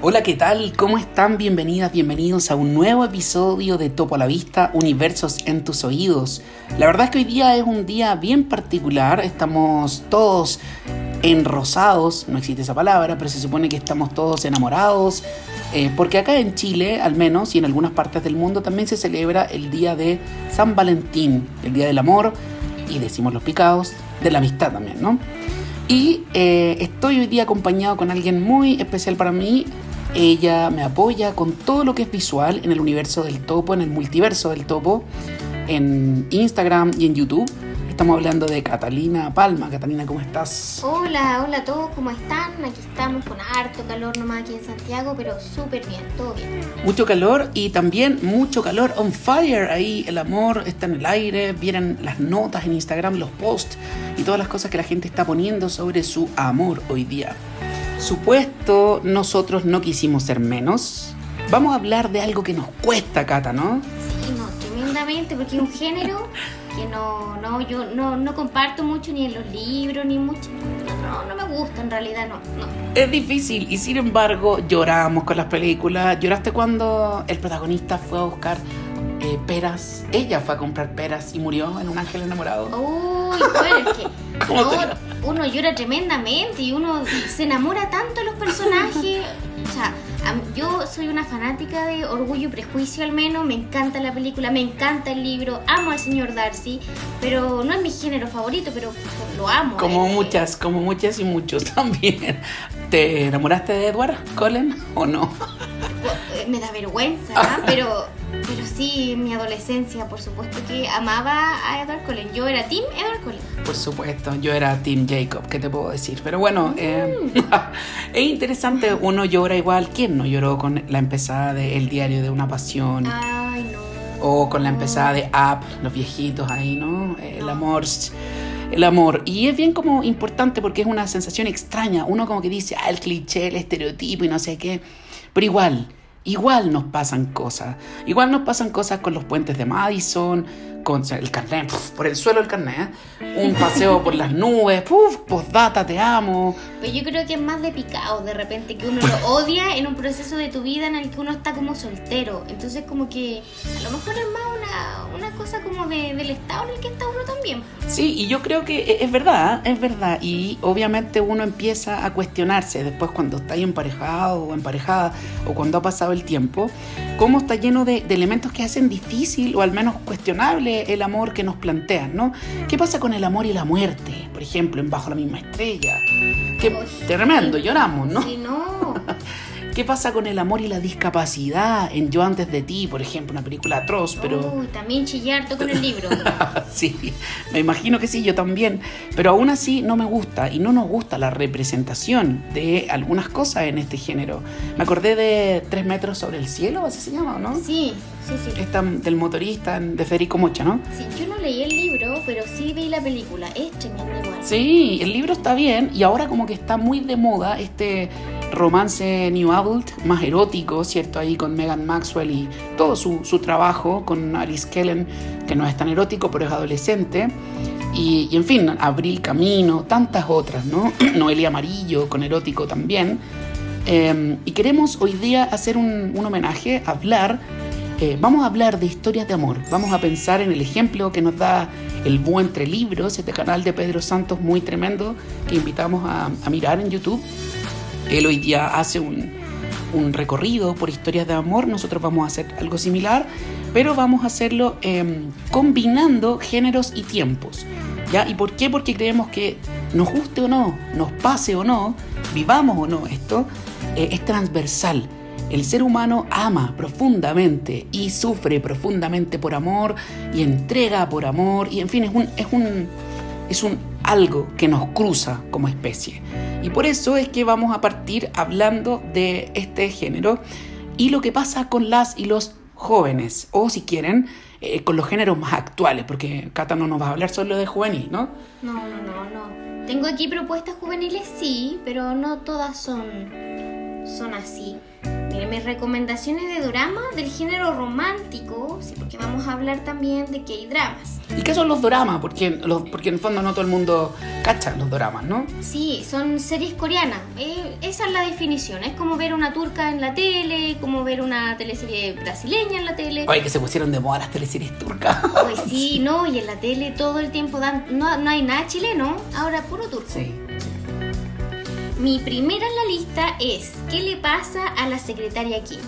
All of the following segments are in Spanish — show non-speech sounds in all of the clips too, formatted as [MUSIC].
Hola, ¿qué tal? ¿Cómo están? Bienvenidas, bienvenidos a un nuevo episodio de Topo a la Vista, Universos en tus oídos. La verdad es que hoy día es un día bien particular, estamos todos enrosados, no existe esa palabra, pero se supone que estamos todos enamorados, eh, porque acá en Chile, al menos, y en algunas partes del mundo, también se celebra el día de San Valentín, el día del amor, y decimos los picados, de la amistad también, ¿no? Y eh, estoy hoy día acompañado con alguien muy especial para mí. Ella me apoya con todo lo que es visual en el universo del topo, en el multiverso del topo, en Instagram y en YouTube. Estamos hablando de Catalina Palma. Catalina, ¿cómo estás? Hola, hola a todos, ¿cómo están? Aquí estamos con harto calor nomás aquí en Santiago, pero súper bien, todo bien. Mucho calor y también mucho calor on fire. Ahí el amor está en el aire, vienen las notas en Instagram, los posts y todas las cosas que la gente está poniendo sobre su amor hoy día. Supuesto, nosotros no quisimos ser menos. Vamos a hablar de algo que nos cuesta, Cata, ¿no? Sí, no, tremendamente, porque es un género que no, no, yo no, no comparto mucho ni en los libros, ni mucho. No, no, no me gusta en realidad, no, no. Es difícil y sin embargo lloramos con las películas. ¿Lloraste cuando el protagonista fue a buscar eh, peras? Ella fue a comprar peras y murió en un ángel enamorado. Uy, bueno, es que [LAUGHS] uno llora tremendamente y uno se enamora tanto de los personajes. O sea, yo soy una fanática de Orgullo y Prejuicio al menos, me encanta la película, me encanta el libro, amo al señor Darcy, pero no es mi género favorito, pero lo amo. Como eh. muchas, como muchas y muchos [LAUGHS] también. ¿Te enamoraste de Edward Cullen o no? [LAUGHS] Eh, Me da vergüenza, ¿ah? pero, pero sí, en mi adolescencia, por supuesto que amaba a Edward Cullen. Yo era Team Edward Cullen. Por supuesto, yo era Tim Jacob, ¿qué te puedo decir? Pero bueno, eh, [LAUGHS] es interesante, uno llora igual. ¿Quién no lloró con la empezada de El diario de una pasión? Ay, no. O con la empezada de Up, los viejitos ahí, ¿no? El amor. El amor. Y es bien como importante porque es una sensación extraña. Uno como que dice, ah, el cliché, el estereotipo y no sé qué. Pero igual, igual nos pasan cosas. Igual nos pasan cosas con los puentes de Madison, con el carnet, puf, por el suelo el carnet. ¿eh? Un paseo por las nubes, puf, postdata, te amo. Pero yo creo que es más de picado de repente, que uno lo odia en un proceso de tu vida en el que uno está como soltero. Entonces como que a lo mejor es más una, una cosa como de- del estado en el que está uno también. Sí, y yo creo que e- es verdad, es verdad. Y obviamente uno empieza a cuestionarse después cuando está ahí emparejado o emparejada o cuando ha pasado el tiempo, cómo está lleno de, de elementos que hacen difícil o al menos cuestionable el amor que nos plantean, ¿no? ¿Qué pasa con el amor y la muerte? Por ejemplo, en Bajo la misma estrella. Qué Uy, tremendo, lloramos, ¿no? Sí, no. [LAUGHS] ¿Qué pasa con el amor y la discapacidad en Yo antes de ti, por ejemplo, una película atroz, pero... Uy, también chillar todo con el [LAUGHS] libro. Sí, me imagino que sí, yo también. Pero aún así no me gusta y no nos gusta la representación de algunas cosas en este género. Me acordé de Tres metros sobre el cielo, así se llama, ¿no? Sí, sí, sí. Esta del motorista de Federico Mocha, ¿no? Sí, yo no leí el libro, pero sí vi la película. Es tremendo igual. Sí, el libro está bien y ahora como que está muy de moda este romance New Adult, más erótico, ¿cierto? Ahí con Megan Maxwell y todo su, su trabajo con Alice Kellen, que no es tan erótico, pero es adolescente. Y, en fin, Abril Camino, tantas otras, ¿no? [CLEARS THROAT] Noelia Amarillo, con erótico también. Eh, y queremos hoy día hacer un, un homenaje, hablar, eh, vamos a hablar de historias de amor, vamos a pensar en el ejemplo que nos da el Búho Entre Libros, este canal de Pedro Santos muy tremendo que invitamos a, a mirar en YouTube. Él hoy día hace un, un recorrido por historias de amor, nosotros vamos a hacer algo similar, pero vamos a hacerlo eh, combinando géneros y tiempos. ¿Ya? ¿Y por qué? Porque creemos que nos guste o no, nos pase o no, vivamos o no esto, eh, es transversal. El ser humano ama profundamente y sufre profundamente por amor y entrega por amor y en fin, es un, es un, es un algo que nos cruza como especie. Y por eso es que vamos a partir hablando de este género y lo que pasa con las y los jóvenes, o si quieren, eh, con los géneros más actuales, porque Cata no nos va a hablar solo de juvenil, ¿no? No, no, no, no. Tengo aquí propuestas juveniles, sí, pero no todas son, son así. Miren, mis recomendaciones de drama del género romántico, sí, porque vamos a hablar también de K-dramas. ¿Y qué son los doramas? Porque, los, porque en el fondo no todo el mundo cacha los doramas, ¿no? Sí, son series coreanas. Eh, esa es la definición. Es como ver una turca en la tele, como ver una teleserie brasileña en la tele. Oye, que se pusieron de moda las teleseries turcas. Pues sí, no, y en la tele todo el tiempo dan, no, no hay nada chileno, ahora puro turco. Sí. Mi primera en la lista es ¿Qué le pasa a la secretaria Kim?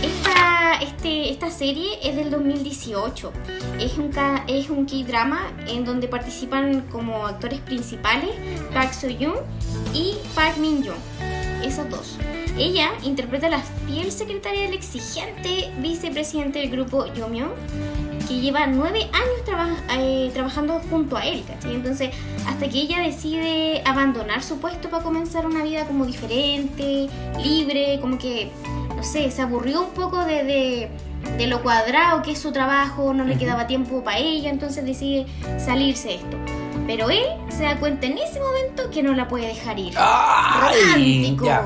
Esta, este, esta serie es del 2018. Es un, es un K-drama en donde participan como actores principales Park Seo-yoon y Park Min-young. Esas dos. Ella interpreta a la fiel secretaria del exigente vicepresidente del grupo Yomyeon que lleva nueve años traba- eh, trabajando junto a él, ¿cachai? Entonces, hasta que ella decide abandonar su puesto para comenzar una vida como diferente, libre, como que, no sé, se aburrió un poco de, de, de lo cuadrado que es su trabajo, no le quedaba tiempo para ella, entonces decide salirse de esto. Pero él se da cuenta en ese momento que no la puede dejar ir. ¡Ay! Romántico. Ya.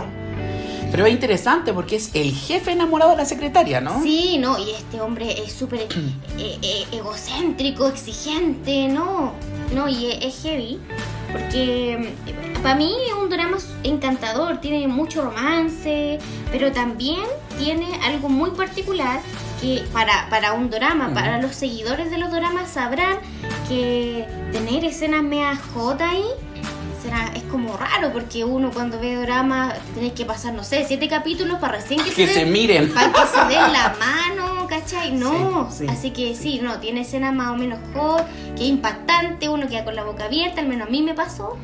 Pero es interesante porque es el jefe enamorado de la secretaria, ¿no? Sí, no, y este hombre es súper eh, eh, egocéntrico, exigente, no, no, y es, es heavy, porque para mí es un drama encantador, tiene mucho romance, pero también tiene algo muy particular que para, para un drama, Ujú. para los seguidores de los dramas sabrán que tener escenas mea J ahí será, es como raro, porque uno cuando ve drama tenés que pasar, no sé, siete capítulos para recién que, Que se den- miren. para que se den la [LAUGHS] mano, ¿cachai? No, Sí, sí. así que sí, no, tiene escenas más o menos hot, que es impactante, uno queda con la boca abierta, al menos a mí me pasó.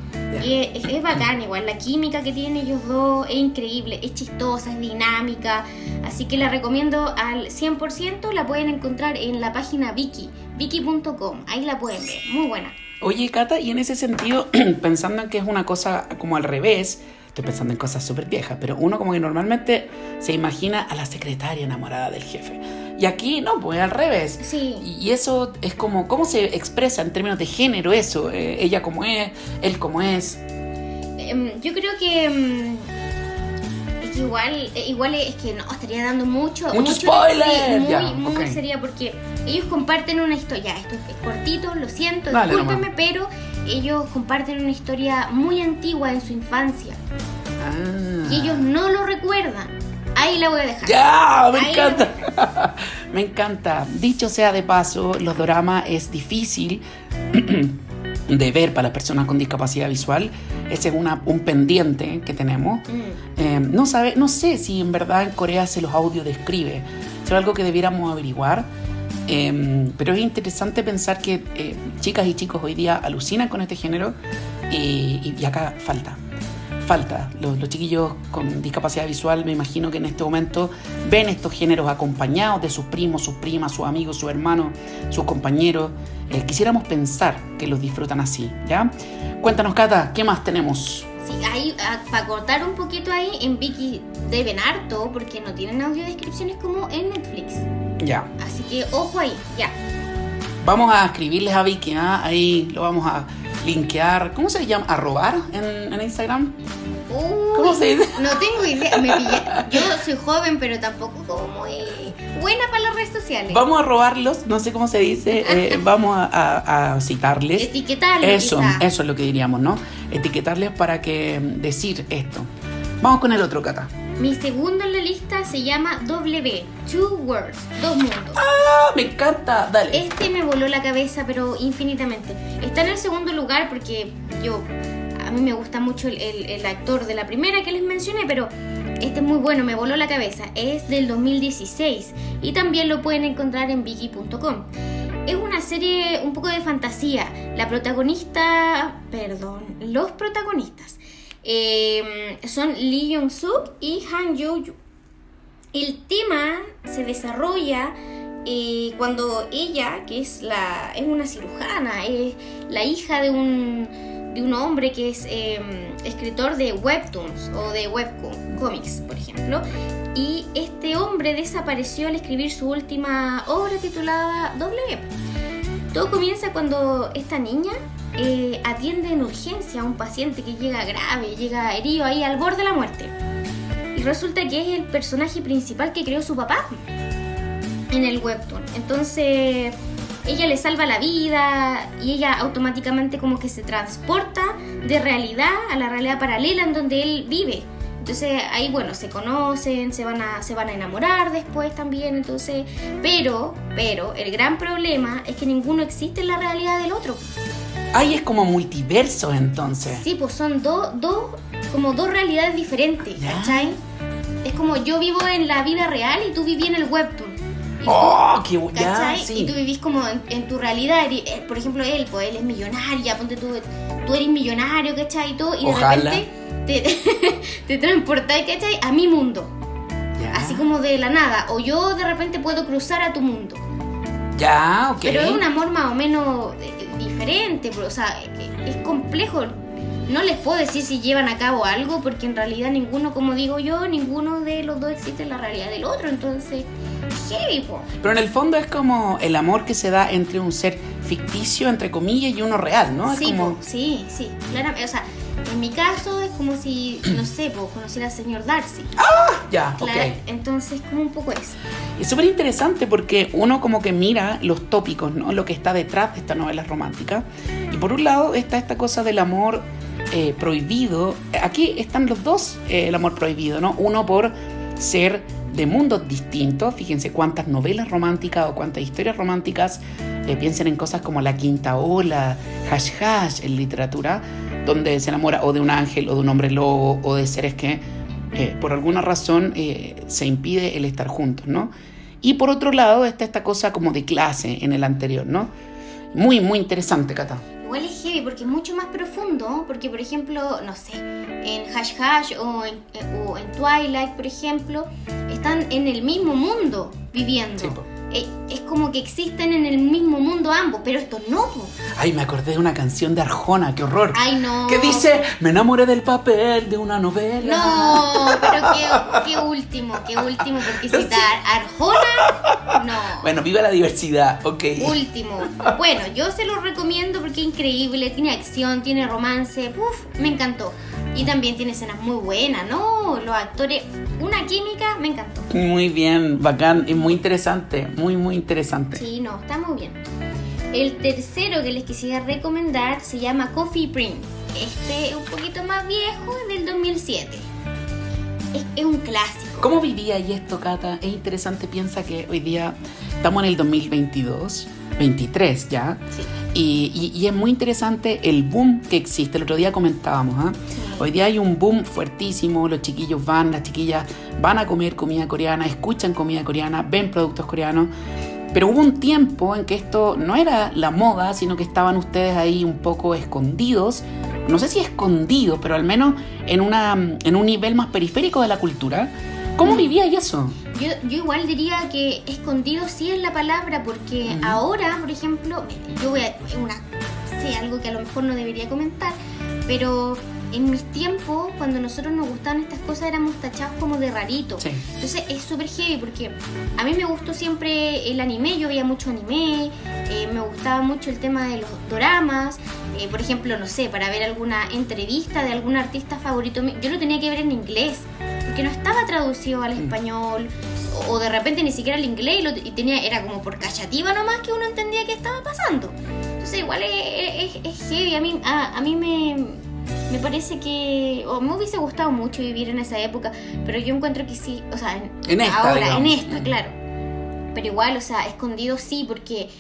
Y es, es bacán igual, la química que tienen ellos dos es increíble, es chistosa, es dinámica, así que la recomiendo al 100%, la pueden encontrar en la página Viki, viki.com, ahí la pueden ver, muy buena. Oye, Cata, y en ese sentido, [CLEARS THROAT] pensando en que es una cosa como al revés, estoy pensando en cosas súper viejas, pero uno como que normalmente se imagina a la secretaria enamorada del jefe. Y aquí no, pues al revés. Sí. Y eso es como, ¿cómo se expresa en términos de género eso? Eh, ella como es, él como es. Em, yo creo que. Igual, eh, igual es que no, estaría dando mucho. Mucho spoiler, sí, muy, muy sería porque ellos comparten una historia. Esto es cortito, lo siento, Dale discúlpenme, pero ellos comparten una historia muy antigua en su infancia. Ah. Y ellos no lo recuerdan. Ahí la voy a dejar. ¡Ya! ¡Me Ahí encanta! [LAUGHS] me encanta. Dicho sea de paso, los doramas es difícil [CLEARS THROAT] de ver para las personas con discapacidad visual. Ese es una, un pendiente que tenemos. Mm. Eh, no, sabe, no sé si en verdad en Corea se los audio describe. Es algo que debiéramos averiguar. Eh, pero es interesante pensar que eh, chicas y chicos hoy día alucinan con este género y, y- y acá falta. Falta. Los, los chiquillos con discapacidad visual, me imagino que en este momento ven estos géneros acompañados de sus primos, sus primas, sus amigos, sus hermanos, sus compañeros. Eh, quisiéramos pensar que los disfrutan así, ¿ya? Cuéntanos, Cata, ¿qué más tenemos? Sí, ahí, para cortar un poquito ahí, en Viki deben harto porque no tienen audiodescripciones como en Netflix. Ya. Así que ojo ahí, ya. Vamos a escribirles a Vicky, ¿ah? ahí lo vamos a linkear. ¿Cómo se llama? ¿A robar en, en Instagram? ¿Cómo se dice? No tengo idea, me pillé. [LAUGHS] Yo soy joven, pero tampoco como muy buena para las redes sociales. Vamos a robarlos, no sé cómo se dice, [LAUGHS] eh, vamos a, a- a citarles. Etiquetarlo, Eso, quizá. eso es lo que diríamos, ¿no? Etiquetarles para que mm, decir esto. Vamos con el otro, Cata. Mi segundo en la lista se llama W, Two Worlds, Dos Mundos. ¡Ah! Me encanta, dale. Este me voló la cabeza, pero infinitamente. Está en el segundo lugar porque yo, a mí me gusta mucho el, el- el actor de la primera que les mencioné, pero este es muy bueno, me voló la cabeza. Es del 2016 y también lo pueden encontrar en viki.com. Es una serie un poco de fantasía. La protagonista, perdón, los protagonistas eh, son Lee Young Suk y Han Yo Yu. El tema se desarrolla eh, cuando ella, que es, la, es una cirujana, es la hija de un, de un hombre que es eh, escritor de webtoons o de webcomics, por ejemplo, y este hombre desapareció al escribir su última obra titulada W. Todo comienza cuando esta niña eh, atiende en urgencia a un paciente que llega grave, llega herido ahí al borde de la muerte. Y resulta que es el personaje principal que creó su papá en el webtoon. Entonces ella le salva la vida y ella automáticamente como que se transporta de realidad a la realidad paralela en donde él vive. Entonces ahí bueno, se conocen, se van a se van a enamorar después también, entonces, pero pero el gran problema es que ninguno existe en la realidad del otro. Ahí es como multiverso entonces. Sí, pues son dos dos como dos realidades diferentes, ¿cachai? Es como yo vivo en la vida real y tú viví en el webtoon. ¡Oh, qué ya, sí. Y tú vivís como en, tu realidad. Eh, por ejemplo, él, pues él es millonario, ponte tú, tú eres millonario, ¿cachai? Y, todo, y de repente te, [LAUGHS] te transportáis, ¿cachai? A mi mundo. Así como de la nada. O yo de repente puedo cruzar a tu mundo. Ya, ok. Pero es un amor más o menos eh, diferente, o sea, es complejo no les puedo decir si llevan a cabo algo, porque en realidad ninguno, como digo yo, ninguno de los dos existe en la realidad del otro, entonces, heavy, po. Pero en el fondo es como el amor que se da entre un ser ficticio, entre comillas, y uno real, ¿no? sí, sí, sí, claramente, o sea, en mi caso es como si, no sé, pues, conociera al señor Darcy. ¡Ah! Ya, ok. Entonces, como un poco eso. Es súper interesante porque uno como que mira los tópicos, ¿no? Lo que está detrás de esta novela romántica. Y por un lado está esta cosa del amor eh, prohibido. Aquí están los dos, eh, el amor prohibido, ¿no? Uno por ser de mundos distintos. Fíjense cuántas novelas románticas o cuántas historias románticas eh, piensen en cosas como La Quinta Ola, Hash Hash en literatura, donde se enamora o de un ángel o de un hombre lobo o de seres que por alguna razón se impide el estar juntos, ¿no? Y por otro lado está esta cosa como de clase en el anterior, ¿no? Muy, muy interesante, Cata igual es heavy porque es mucho más profundo, porque por ejemplo, no sé, en Hash Hash o en, eh, Twilight, por ejemplo, están en el mismo mundo viviendo. Eh, es como que existen en el mismo mundo ambos, pero esto no. Ay, me acordé de una canción de Arjona, qué horror. Ay, no. Que dice, me enamoré del papel de una novela. No, pero qué, qué último, qué último, porque citar [LAUGHS] Arjona, no. Bueno, viva la diversidad, ok. Último. Bueno, yo se lo recomiendo porque es increíble, tiene acción, tiene romance, uf, me encantó. Y también tiene escenas muy buenas, ¿no? Los actores, una química, me encantó. Muy bien, bacán y muy interesante, muy, muy interesante. Sí, no, está muy bien. El tercero que les quisiera recomendar se llama Coffee Prince. Este es un poquito más viejo, del 2007. Es, es un clásico. ¿Cómo vivía ahí esto, Cata? Es interesante, piensa que hoy día estamos en el 2022 23 ya. Y, y, es muy interesante el boom que existe. El otro día comentábamos, ¿ah? Hoy día hay un boom fuertísimo, los chiquillos van, las chiquillas van a comer comida coreana, escuchan comida coreana, ven productos coreanos. Pero hubo un tiempo en que esto no era la moda, sino que estaban ustedes ahí un poco escondidos. No sé si escondidos, pero al menos en, una, en un nivel más periférico de la cultura. ¿Cómo mm. vivía eso? Yo, yo igual diría que escondido sí es la palabra, porque ahora, por ejemplo, yo voy a una, sé, algo que a lo mejor no debería comentar, pero en mis tiempos, cuando nosotros nos gustaban estas cosas, éramos tachados como de raritos. Entonces es súper heavy porque a mí me gustó siempre el anime, yo veía mucho anime, eh, me gustaba mucho el tema de los doramas. Eh, por ejemplo, no sé, para ver alguna entrevista de algún artista favorito, yo lo tenía que ver en inglés que no estaba traducido al mm. español o de repente ni siquiera al inglés y, tenía era como por callativa nomás que uno entendía qué estaba pasando. Entonces igual es, heavy, a mí, a, mí me, me parece que o me hubiese gustado mucho vivir en esa época, pero yo encuentro que sí, o sea, en, esta, ahora, en esta, claro. Pero igual, o sea, escondido sí, porque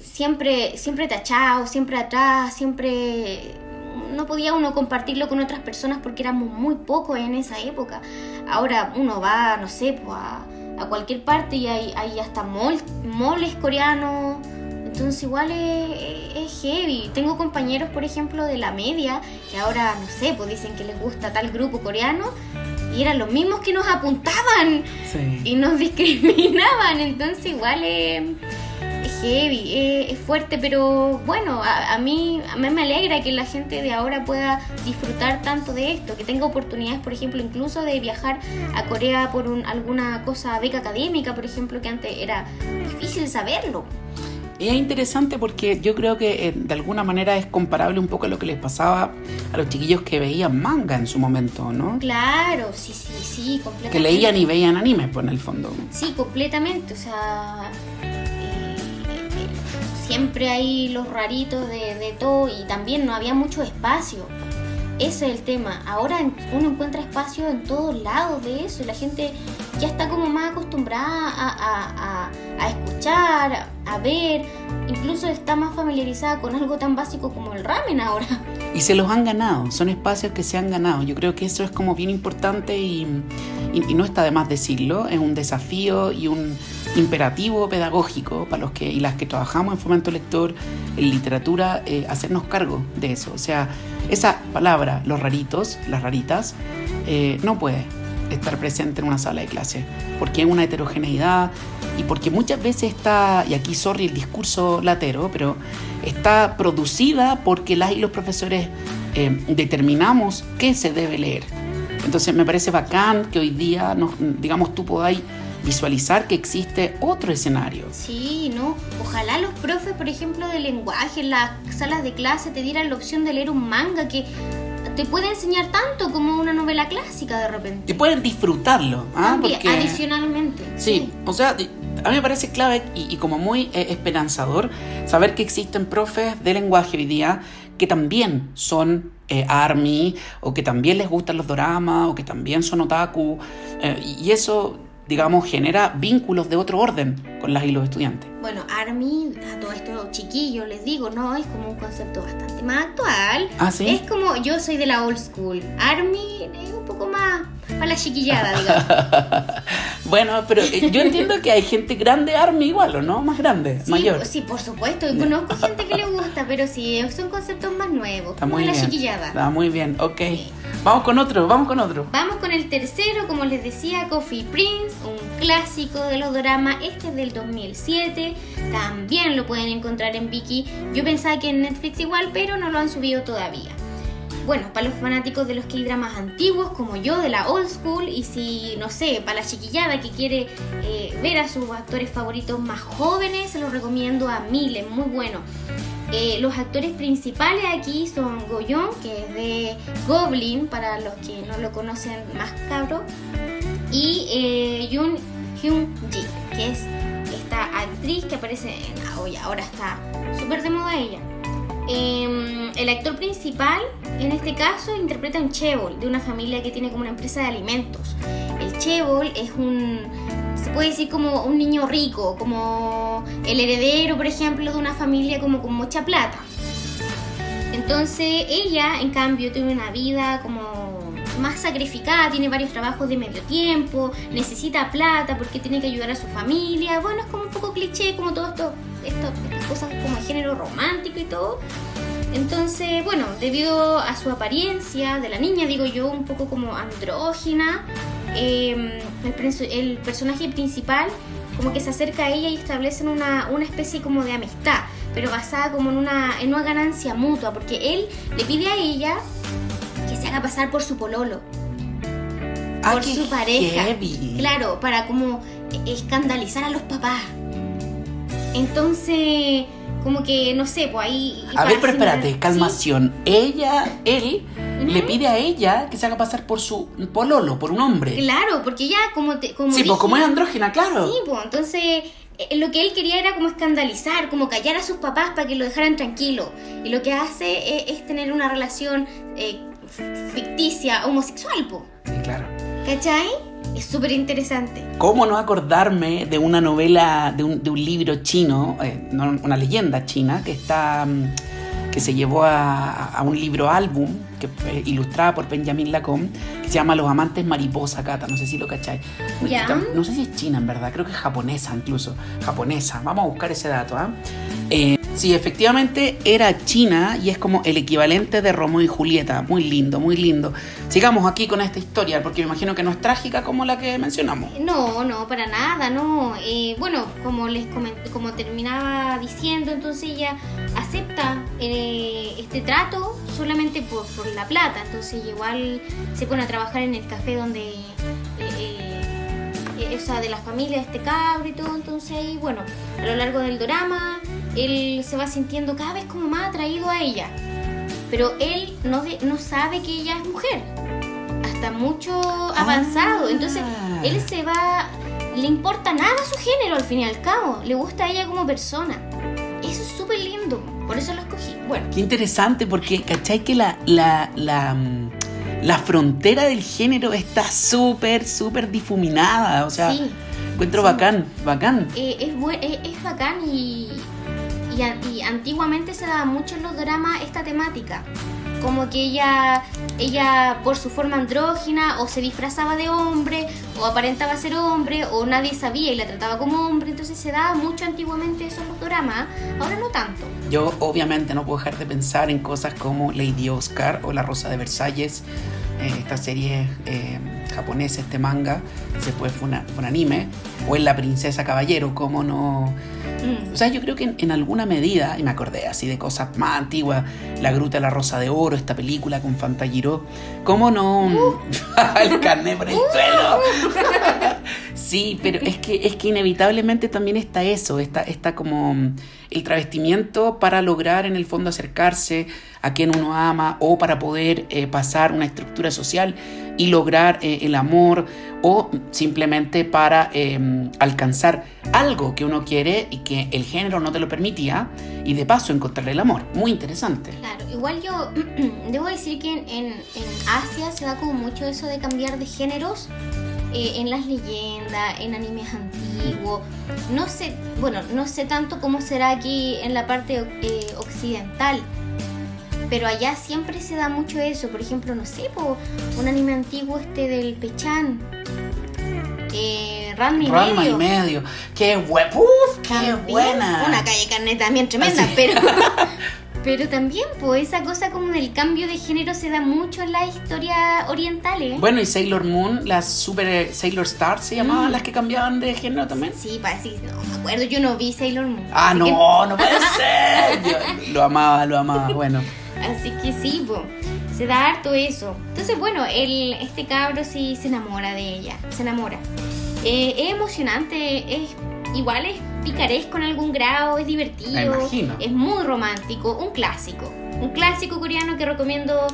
siempre, siempre tachado, siempre atrás, siempre no podía uno compartirlo con otras personas porque éramos muy pocos en esa época. Ahora uno va, no sé, pues, a, cualquier parte y hay, hay hasta moles coreanos. Entonces igual es, heavy. Tengo compañeros, por ejemplo, de la media, que ahora, no sé, pues dicen que les gusta tal grupo coreano. Y eran los mismos que nos apuntaban y nos [LAUGHS] discriminaban. Entonces igual es heavy, es, fuerte, pero bueno, a, mí, a mí me alegra que la gente de ahora pueda disfrutar tanto de esto, que tenga oportunidades, por ejemplo, incluso de viajar a Corea por un, alguna cosa, beca académica, por ejemplo, que antes era difícil saberlo. es interesante porque yo creo que eh, de alguna manera es comparable un poco a lo que les pasaba a los chiquillos que veían manga en su momento, ¿no? Claro, sí, sí, sí, completamente. Que leían y veían anime, pues en el fondo. Sí, completamente, o sea, eh, eh, siempre hay los raritos de, de todo y también no había mucho espacio. Ese es el tema. Ahora uno encuentra espacio en todos lados de eso la gente ya está como más acostumbrada a, a- a- escuchar, a, ver, incluso está más familiarizada con algo tan básico como el ramen ahora. Y se los han ganado, son espacios que se han ganado. Yo creo que eso es como bien importante y, y- y no está de más decirlo. Es un desafío y un imperativo pedagógico para los que y las que trabajamos en fomento lector, en literatura, eh, hacernos cargo de eso. O sea, esa palabra, los raritos, las raritas, eh, no puede estar presente en una sala de clase, porque hay una heterogeneidad y porque muchas veces está, y aquí sorry el discurso latero, pero está producida porque las y los profesores eh, determinamos qué se debe leer. Entonces me parece bacán que hoy día, nos, digamos, tú podáis visualizar que existe otro escenario. Sí, ¿no? Ojalá los profes, por ejemplo, de lenguaje en las salas de clase te dieran la opción de leer un manga que te puede enseñar tanto como una novela clásica de repente. Y pueden disfrutarlo. ¿ah? También, Porque- adicionalmente. Sí, o sea, a mí me parece clave y, y como muy eh, esperanzador saber que existen profes de lenguaje hoy día que también son eh, ARMY o que también les gustan los doramas o que también son otaku eh, y eso, digamos, genera vínculos de otro orden con las y los estudiantes. Bueno, ARMY, a todos estos chiquillos les digo, ¿no? Es como un concepto bastante más actual. Ah, ¿sí? Es como, yo soy de la old school. ARMY es un poco más para la chiquillada, [LAUGHS] digamos. bueno, pero eh, yo entiendo que hay gente grande ARMY igual, ¿o no? Más grande, Sí, mayor. sí, por supuesto. Y conozco gente que le gusta, pero sí, son conceptos más nuevos. Está como muy la bien. chiquillada. Está muy bien, ok. Vamos con otro, vamos con otro. Vamos con el tercero, como les decía, Coffee Prince, un clásico de los doramas. Este es del 2007. También lo pueden encontrar en Viki. Yo pensaba que en Netflix igual, pero no lo han subido todavía. Bueno, para los fanáticos de los K-dramas antiguos, como yo, de la old school, y si, no sé, para la chiquillada que quiere eh, ver a sus actores favoritos más jóvenes, se los recomiendo a miles, muy bueno. Eh, los actores principales aquí son Goyon, que es de Goblin, para los que no lo conocen más cabro, y eh, Yoon Hyun Ji, que es esta actriz que aparece en hoy ahora está súper de moda ella. Eh, el actor principal, en este caso, interpreta un chebol de una familia que tiene como una empresa de alimentos. El chebol es un, se puede decir como un niño rico, como el heredero, por ejemplo, de una familia como con mucha plata. Entonces ella, en cambio, tiene una vida como más sacrificada, tiene varios trabajos de medio tiempo, necesita plata porque tiene que ayudar a su familia. Bueno, es como un poco cliché, como todo esto, esto estas cosas como de género romántico y todo. Entonces, bueno, debido a su apariencia de la niña, digo yo, un poco como andrógina, eh, el, el personaje principal como que se acerca a ella y establecen una, una especie como de amistad, pero basada como en una, en una ganancia mutua, porque él le pide a ella haga pasar por su pololo, Ah, por su pareja. heavy. Claro, para como escandalizar a los papás. Entonces, como que, no sé, pues ahí... A ver, pero generar- espérate, Sí. calmación. Ella, él, le pide a ella que se haga pasar por su pololo, por un hombre. Claro, porque ya como te, como sí, pues dije- como es andrógina, claro. Sí, pues entonces eh, lo que él quería era como escandalizar, como callar a sus papás para que lo dejaran tranquilo. Y lo que hace es, es tener una relación eh, ficticia, homosexual, po. Sí, claro. ¿Cachai? Es súper interesante. ¿Cómo no acordarme de una novela, de un, de un libro chino, eh, no, una leyenda china, que está mm, que se llevó a, a un libro álbum, que fue ilustrada por Benjamin Lacombe, que se llama Los amantes mariposa, Cata, no sé si lo cachai. Ya. No sé si es china en verdad, creo que es japonesa incluso, japonesa, vamos a buscar ese dato, ¿ah? Eh, sí, efectivamente era china y es como el equivalente de Romeo y Julieta, muy lindo, muy lindo. Sigamos aquí con esta historia, porque me imagino que no es trágica como la que mencionamos. No, no, para nada, no. Eh, bueno, como les comenté, como terminaba diciendo, entonces ella acepta eh, este trato solamente por, por la plata. Entonces igual se pone a trabajar en el café donde eh, eh, eh, o sea, de la familia de este cabro y todo. Entonces ahí, bueno, a lo largo del drama él se va sintiendo cada vez como más atraído a ella. Pero él no, de- no sabe que ella es mujer. Hasta mucho avanzado. Entonces él se va... Le importa nada su género al fin y al cabo. Le gusta a ella como persona. Eso es súper lindo. Por eso lo escogí. Bueno. Qué interesante porque, ¿cachai? Que la, la, la, mm, la frontera del género está súper, súper difuminada. O sea, sí. encuentro sí. bacán, bacán. Eh, es, eh, es bacán y, y, antiguamente se daba mucho en los dramas esta temática. Como que ella, ella por su forma andrógina o se disfrazaba de hombre o aparentaba ser hombre o nadie sabía y la trataba como hombre. Entonces se daba mucho antiguamente eso en los dramas. Ahora no tanto. Yo obviamente no puedo dejar de pensar en cosas como Lady Oscar o La Rosa de Versalles, eh, esta serie eh, japonesa, este manga, después fue, una- fue un anime, o en La Princesa Caballero, como no... Mm. O sea, yo creo que en, en alguna medida, y me acordé así de cosas más antiguas, La Gruta de la Rosa de Oro, esta película con Fantagiro, ¿cómo no? [LAUGHS] el carnet por el suelo. [LAUGHS] sí, pero es que, es que inevitablemente también está eso, está, está como el travestimiento para lograr en el fondo acercarse a quien uno ama o para poder eh, pasar una estructura social y lograr eh, el amor o simplemente para eh, alcanzar algo que uno quiere y que el género no te lo permitía y de paso encontrar el amor. Muy interesante. Claro, igual yo [CLEARS THROAT] debo decir que en, en- en Asia se da como mucho eso de cambiar de géneros eh, en las leyendas, en animes antiguos. No sé, bueno, no sé tanto cómo será aquí en la parte eh, occidental. Pero allá siempre se da mucho eso. Por ejemplo, no sé, po, un anime antiguo este del Pechan. Eh, Ranma y Ranma y medio. medio. ¡Qué, uf, qué También, buena! Una calle carne también tremenda, Así. pero. [LAUGHS] Pero también, pues, esa cosa como del cambio de género se da mucho en las historias orientales. Bueno, y Sailor Moon, las super eh, Sailor Stars se llamaban Mm. las que cambiaban de género también. Sí, parece, no me acuerdo, yo no vi Sailor Moon. Ah, no, que- no puede ser. Yo lo amaba, lo amaba. Bueno, así que sí, pues, se da harto eso. Entonces, bueno, el, este cabro sí se enamora de ella, se enamora. Eh, es emocionante, es igual es picaresco en algún grado, es divertido, es muy romántico, un clásico. Un clásico coreano que recomiendo,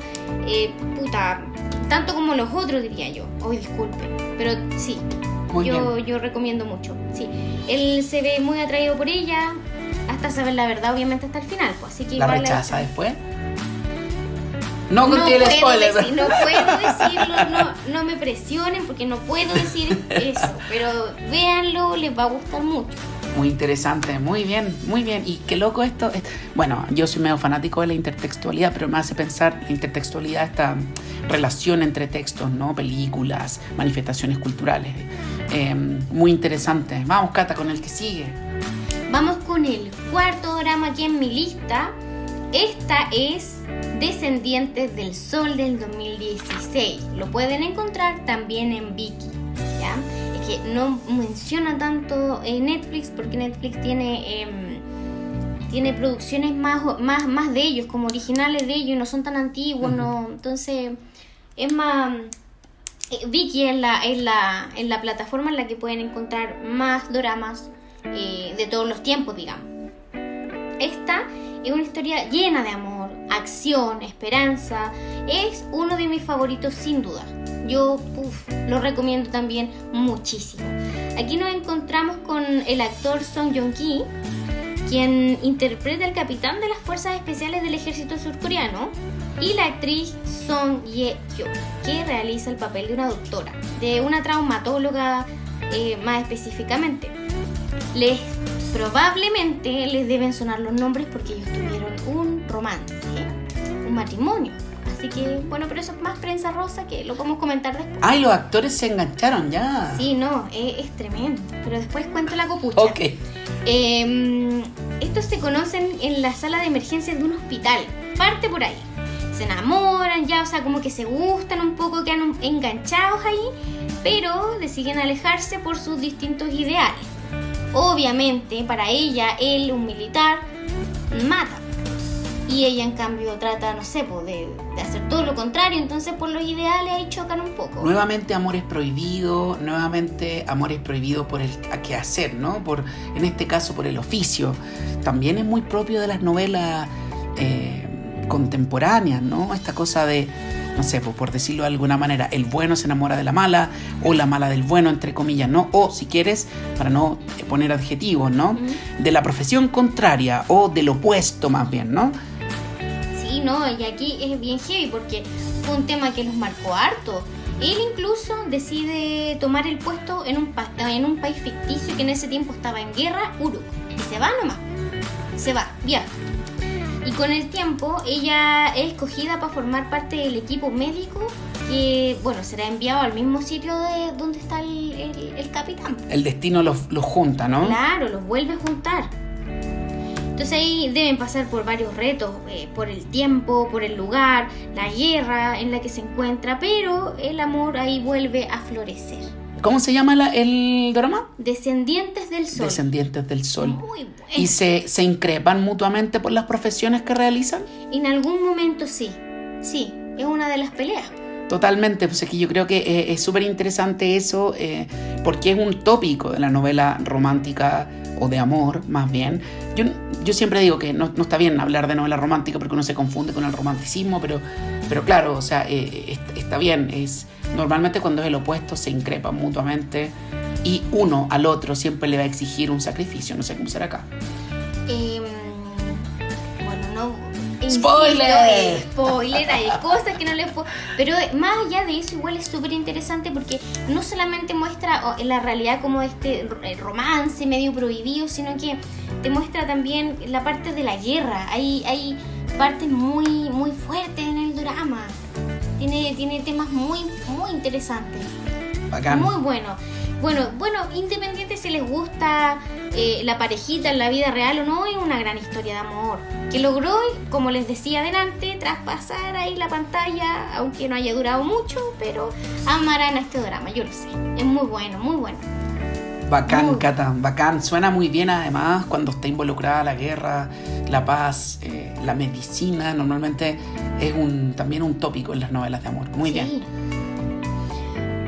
eh, puta, tanto como los otros diría yo. Hoy disculpen, pero sí, muy yo, bien. yo recomiendo mucho. Sí, él se ve muy atraído por ella, hasta saber la verdad, obviamente hasta el final. Pues, así que ¿La igual rechaza hay- después? No no conté el puedo, spoiler. decir- no puedo decirlo, no, no me presionen porque no puedo decir eso, pero véanlo, les va a gustar mucho. Muy interesante, muy bien, muy bien. Y qué loco esto. es- Bueno, yo soy medio fanático de la intertextualidad, pero me hace pensar la intertextualidad, esta relación entre textos, ¿no? Películas, manifestaciones culturales. Eh, muy interesante. Vamos, Cata, con el que sigue. Vamos con el cuarto drama aquí en mi lista. Esta es Descendientes del Sol del 2016. Lo pueden encontrar también en Viki. ¿ya? Es que no menciona tanto eh, Netflix porque Netflix tiene, em, tiene producciones más, más, más de ellos, como originales de ellos, no son tan antiguos. no Entonces es más... eh, Viki es la, es, la, es la plataforma en la que pueden encontrar más dramas eh, de todos los tiempos, digamos. Esta es una historia llena de amor, acción, esperanza. Es uno de mis favoritos sin duda. Yo uf, lo recomiendo también muchísimo. Aquí nos encontramos con el actor Song Joong-ki, quien interpreta al capitán de las fuerzas especiales del ejército surcoreano, y la actriz Song Ye-kyo, que realiza el papel de una doctora, de una traumatóloga eh, más específicamente. Les probablemente les deben sonar los nombres porque ellos tuvieron un romance, un matrimonio. Así que, bueno, pero eso es más prensa rosa que lo podemos comentar después. Ay, los actores se engancharon ya. Sí, no, es, es tremendo. Pero después cuento la copucha. Ok. Eh, estos se conocen en la sala de emergencias de un hospital. Parte por ahí. Se enamoran ya, o sea, como que se gustan un poco, quedan enganchados ahí, pero deciden alejarse por sus distintos ideales. Obviamente, para ella, él, un militar, mata. y ella en cambio trata, no sé, pues, de, hacer todo lo contrario, entonces por los ideales ahí chocan un poco. Nuevamente amores prohibidos, nuevamente amores prohibidos por el a qué hacer, ¿no? Por, en este caso por el oficio. También es muy propio de las novelas eh, contemporáneas, ¿no? Esta cosa de, no sé, pues, por decirlo de alguna manera, el bueno se enamora de la mala o la mala del bueno, entre comillas, ¿no? O si quieres, para no poner adjetivos, ¿no? De la profesión contraria o del opuesto más bien, ¿no? Sí, no, y aquí es bien heavy porque fue un tema que los marcó harto. Él incluso decide tomar el puesto en un, pa- en un país ficticio que en ese tiempo estaba en guerra, Uruk. Y se va nomás. Se va, viaja. Y con el tiempo ella es escogida para formar parte del equipo médico que, bueno, será enviado al mismo sitio de donde está el, el- el capitán. El destino los, los junta, ¿no? Claro, los vuelve a juntar. Entonces ahí deben pasar por varios retos, eh, por el tiempo, por el lugar, la guerra en la que se encuentra, pero el amor ahí vuelve a florecer. ¿Cómo se llama la- el drama? Descendientes del sol. Descendientes del Sol. Muy bueno. ¿Y se, se increpan mutuamente por las profesiones que realizan? En algún momento sí, sí, es una de las peleas. Totalmente, pues es que yo creo que eh, es súper interesante eso, eh, porque es un tópico de la novela romántica o de amor, más bien. Yo, yo siempre digo que no, no está bien hablar de novela romántica porque uno se confunde con el romanticismo, pero, pero claro, o sea, eh, est- está bien. Es, normalmente cuando es el opuesto se increpan mutuamente y uno al otro siempre le va a exigir un sacrificio, no sé cómo será acá. Em. ¡Spoiler! Spoiler, hay cosas que no les puedo. Pero más allá de eso, igual es súper interesante porque no solamente muestra la realidad como este romance medio prohibido, sino que te muestra también la parte de la guerra. Hay, hay partes muy, muy fuertes en el drama. Tiene, tiene temas muy, muy interesantes. Bacán. Muy bueno. Bueno, bueno, independiente si les gusta eh, la parejita en la vida real o no, es una gran historia de amor. Que logró, como les decía adelante, traspasar ahí la pantalla, aunque no haya durado mucho, pero amarán a este drama, yo lo sé. Es muy bueno, muy bueno. Bacán, Muy- Cata, bacán. Suena muy bien además cuando está involucrada la guerra, la paz, eh, la medicina. Normalmente es un, también un tópico en las novelas de amor. Muy bien.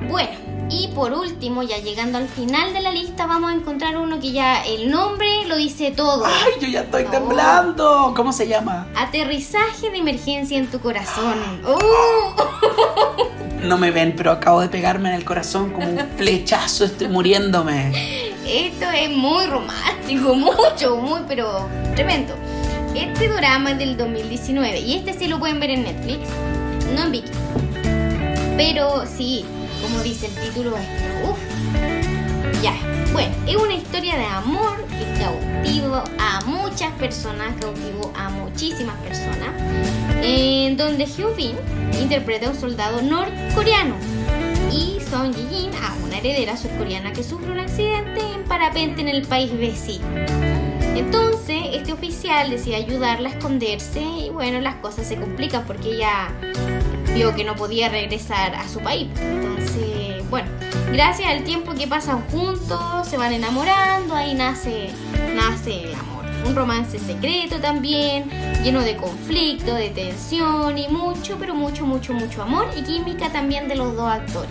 Bueno, y por último, ya llegando al final de la lista, vamos a encontrar uno que ya el nombre lo dice todo. ¡Ay, yo ya estoy temblando! ¿Cómo se llama? Aterrizaje de emergencia en tu corazón. ¡Uh! [LAUGHS] No me ven, pero acabo de pegarme en el corazón como un flechazo. Estoy muriéndome. Esto es muy romántico, [LAUGHS] mucho, muy, pero tremendo. Este drama es del 2019 y este sí lo pueden ver en Netflix, no en Viki. Pero sí, como dice el título. Ya, bueno, es una historia de amor que cautivó a muchas personas, cautivó a muchísimas personas, en donde Hyun-bin interpreta a un soldado norcoreano y Song Ji-jin a una heredera surcoreana que sufre un accidente en parapente en el país vecino. Entonces, este oficial decide ayudarla a esconderse y bueno, las cosas se complican porque ella vio que no podía regresar a su país. Entonces, bueno, gracias al tiempo que pasan juntos, se van enamorando, ahí nace, nace el amor. Un romance secreto también, lleno de conflicto, de tensión y mucho, pero mucho, mucho, mucho amor y química también de los dos actores.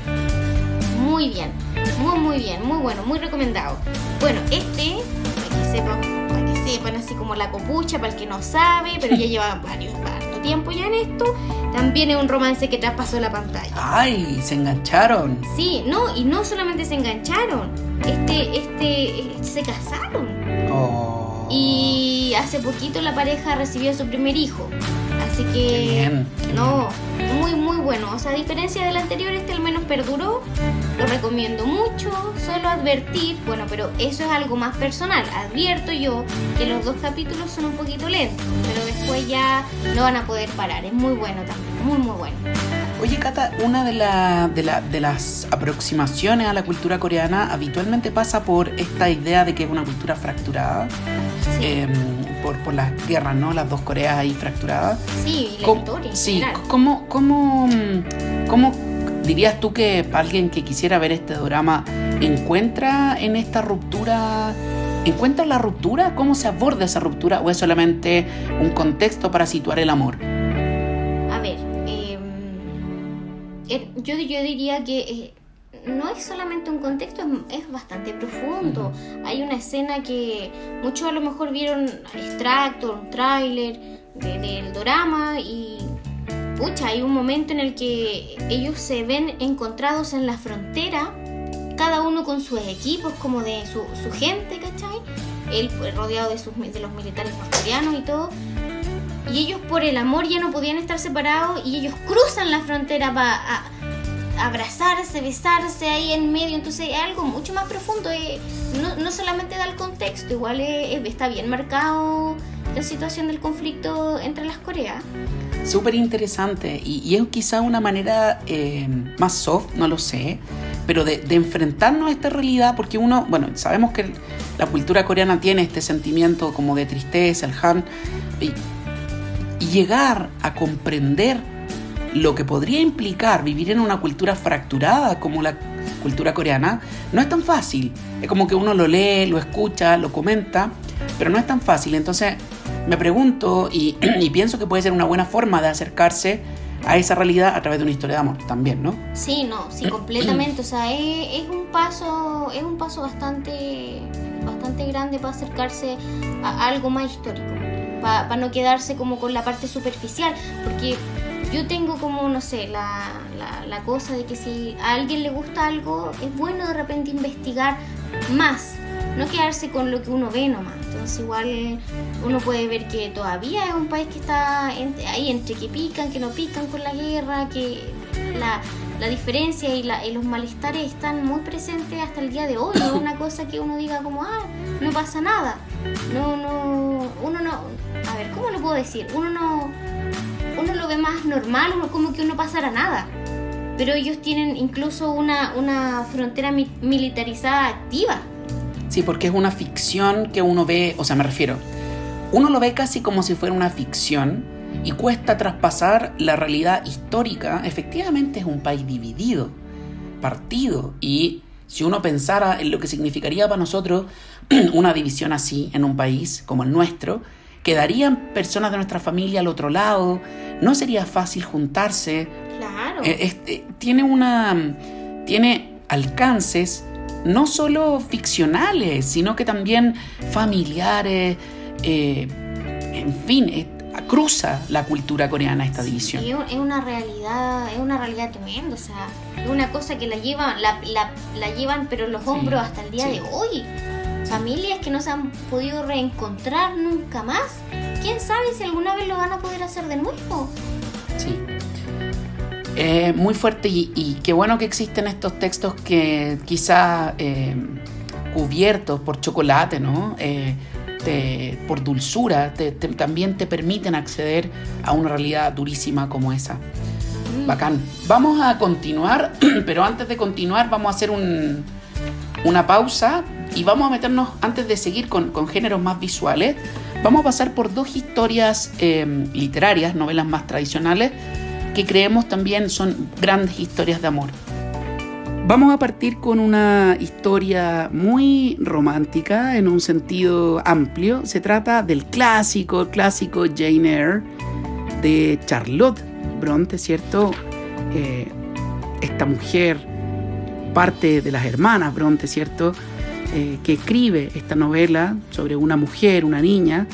Muy bien, muy, muy bien, muy bueno, muy recomendado. Bueno, este, para que sepan, para que sepan así como la copucha, para el que no sabe, pero ya lleva varios, tiempo ya en esto, también es un romance que traspasó la pantalla. ¡Ay! Se engancharon. Sí, no, y no solamente se engancharon, este, este, se casaron. Oh. Y hace poquito la pareja recibió su primer hijo. Así que. Qué bien, qué no, muy, muy bueno. O sea, a diferencia del anterior, este al menos perduró. Lo recomiendo mucho. Solo advertir, bueno, pero eso es algo más personal. Advierto yo que los dos capítulos son un poquito lentos. Pero después ya no van a poder parar. Es muy bueno también. Muy, muy bueno. Oye, Cata, una de, la- de la- de las aproximaciones a la cultura coreana habitualmente pasa por esta idea de que es una cultura fracturada, Sí, eh, por, por las guerras, ¿no? Las dos Coreas ahí fracturadas. sí y la ¿Cómo- historia sí. ¿cómo, cómo, cómo dirías tú que alguien que quisiera ver este drama encuentra en esta ruptura ¿Encuentra la ruptura? ¿Cómo se aborda esa ruptura? ¿O es solamente un contexto para situar el amor? A ver, em, eh, yo, yo diría que eh, no es solamente un contexto, es, es bastante profundo. Hay una escena que muchos a lo mejor vieron extracto, un tráiler de- del drama y pucha, hay un momento en el que ellos se ven encontrados en la frontera, cada uno con sus equipos como de su, su gente, ¿cachai? Él pues, rodeado de, sus, de los militares norcoreanos y todo. Y ellos por el amor ya no podían estar separados y ellos cruzan la frontera para abrazarse, besarse ahí en medio. Entonces es algo mucho más profundo. eh, no, no solamente da el contexto, igual es- está bien marcado la situación del conflicto entre las Coreas. Súper interesante y, y es quizá una manera eh, más soft, no lo sé, pero de, enfrentarnos a esta realidad porque uno, bueno, sabemos que la cultura coreana tiene este sentimiento como de tristeza, el han, y, y llegar a comprender lo que podría implicar vivir en una cultura fracturada como la cultura coreana no es tan fácil. Es como que uno lo lee, lo escucha, lo comenta, pero no es tan fácil. Entonces me pregunto y, [CLEARS THROAT] y pienso que puede ser una buena forma de acercarse a esa realidad a través de una historia de amor también, ¿no? Sí, no, sí, [CLEARS THROAT] completamente. O sea, es, es un paso, es un paso bastante, bastante grande para acercarse a algo más histórico, para no quedarse como con la parte superficial, porque yo tengo como, no sé, la, la, la cosa de que si a alguien le gusta algo, es bueno de repente investigar más, no quedarse con lo que uno ve nomás. Entonces igual uno puede ver que todavía es un país que está ahí entre que pican, que no pican con la guerra, que la, la diferencia y, la- y los malestares están muy presentes hasta el día de hoy. No es una cosa que uno diga como, ah, no pasa nada. No, no, uno no, a ver, ¿cómo lo puedo decir? Uno no, uno lo ve más normal, uno como que no pasara nada. Pero ellos tienen incluso una, una frontera mi- militarizada activa. Sí, porque es una ficción que uno ve, o sea, me refiero, uno lo ve casi como si fuera una ficción y cuesta traspasar la realidad histórica. Efectivamente es un país dividido, partido, y si uno pensara en lo que significaría para nosotros [CLEARS THROAT] una división así en un país como el nuestro, quedarían personas de nuestra familia al otro lado, no sería fácil juntarse, Claro. eh, este, tiene una tiene alcances no solo ficcionales sino que también familiares eh, en fin eh, cruza la cultura coreana esta división es una realidad, es una realidad tremenda, o sea, es una cosa que la llevan, la, la- la llevan pero los Sí, hombros hasta el día sí. de hoy. Familias que no se han podido reencontrar nunca más. ¿Quién sabe si alguna vez lo van a poder hacer de nuevo? Sí. Eh, muy fuerte y, y qué bueno que existen estos textos que quizá eh, cubiertos por chocolate, ¿no? Eh, te- por dulzura, te- te- también te permiten acceder a una realidad durísima como esa. Mm. Bacán. Vamos a continuar, [CLEARS THROAT] pero antes de continuar vamos a hacer un- una pausa y vamos a meternos, antes de seguir con, con géneros más visuales, vamos a pasar por dos historias eh, literarias, novelas más tradicionales, que creemos también son grandes historias de amor. Vamos a partir con una historia muy romántica en un sentido amplio. Se trata del clásico, clásico Jane Eyre de Charlotte Bronte, ¿cierto? Eh, esta mujer, parte de las hermanas Bronte, ¿cierto? Eh, que escribe esta novela sobre una mujer, una niña,